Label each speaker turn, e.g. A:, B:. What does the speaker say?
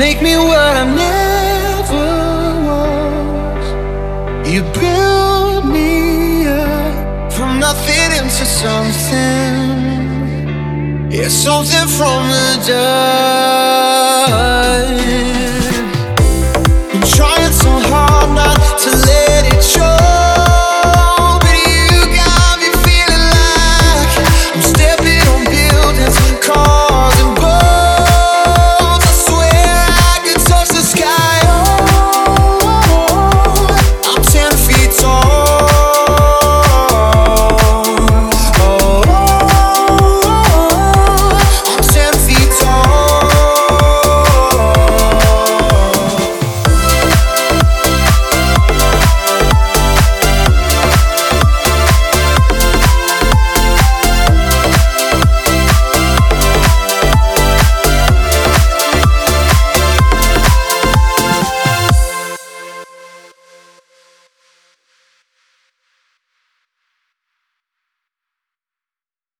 A: Make me what I never was. You build me up from nothing into something. Yeah, something from the dust.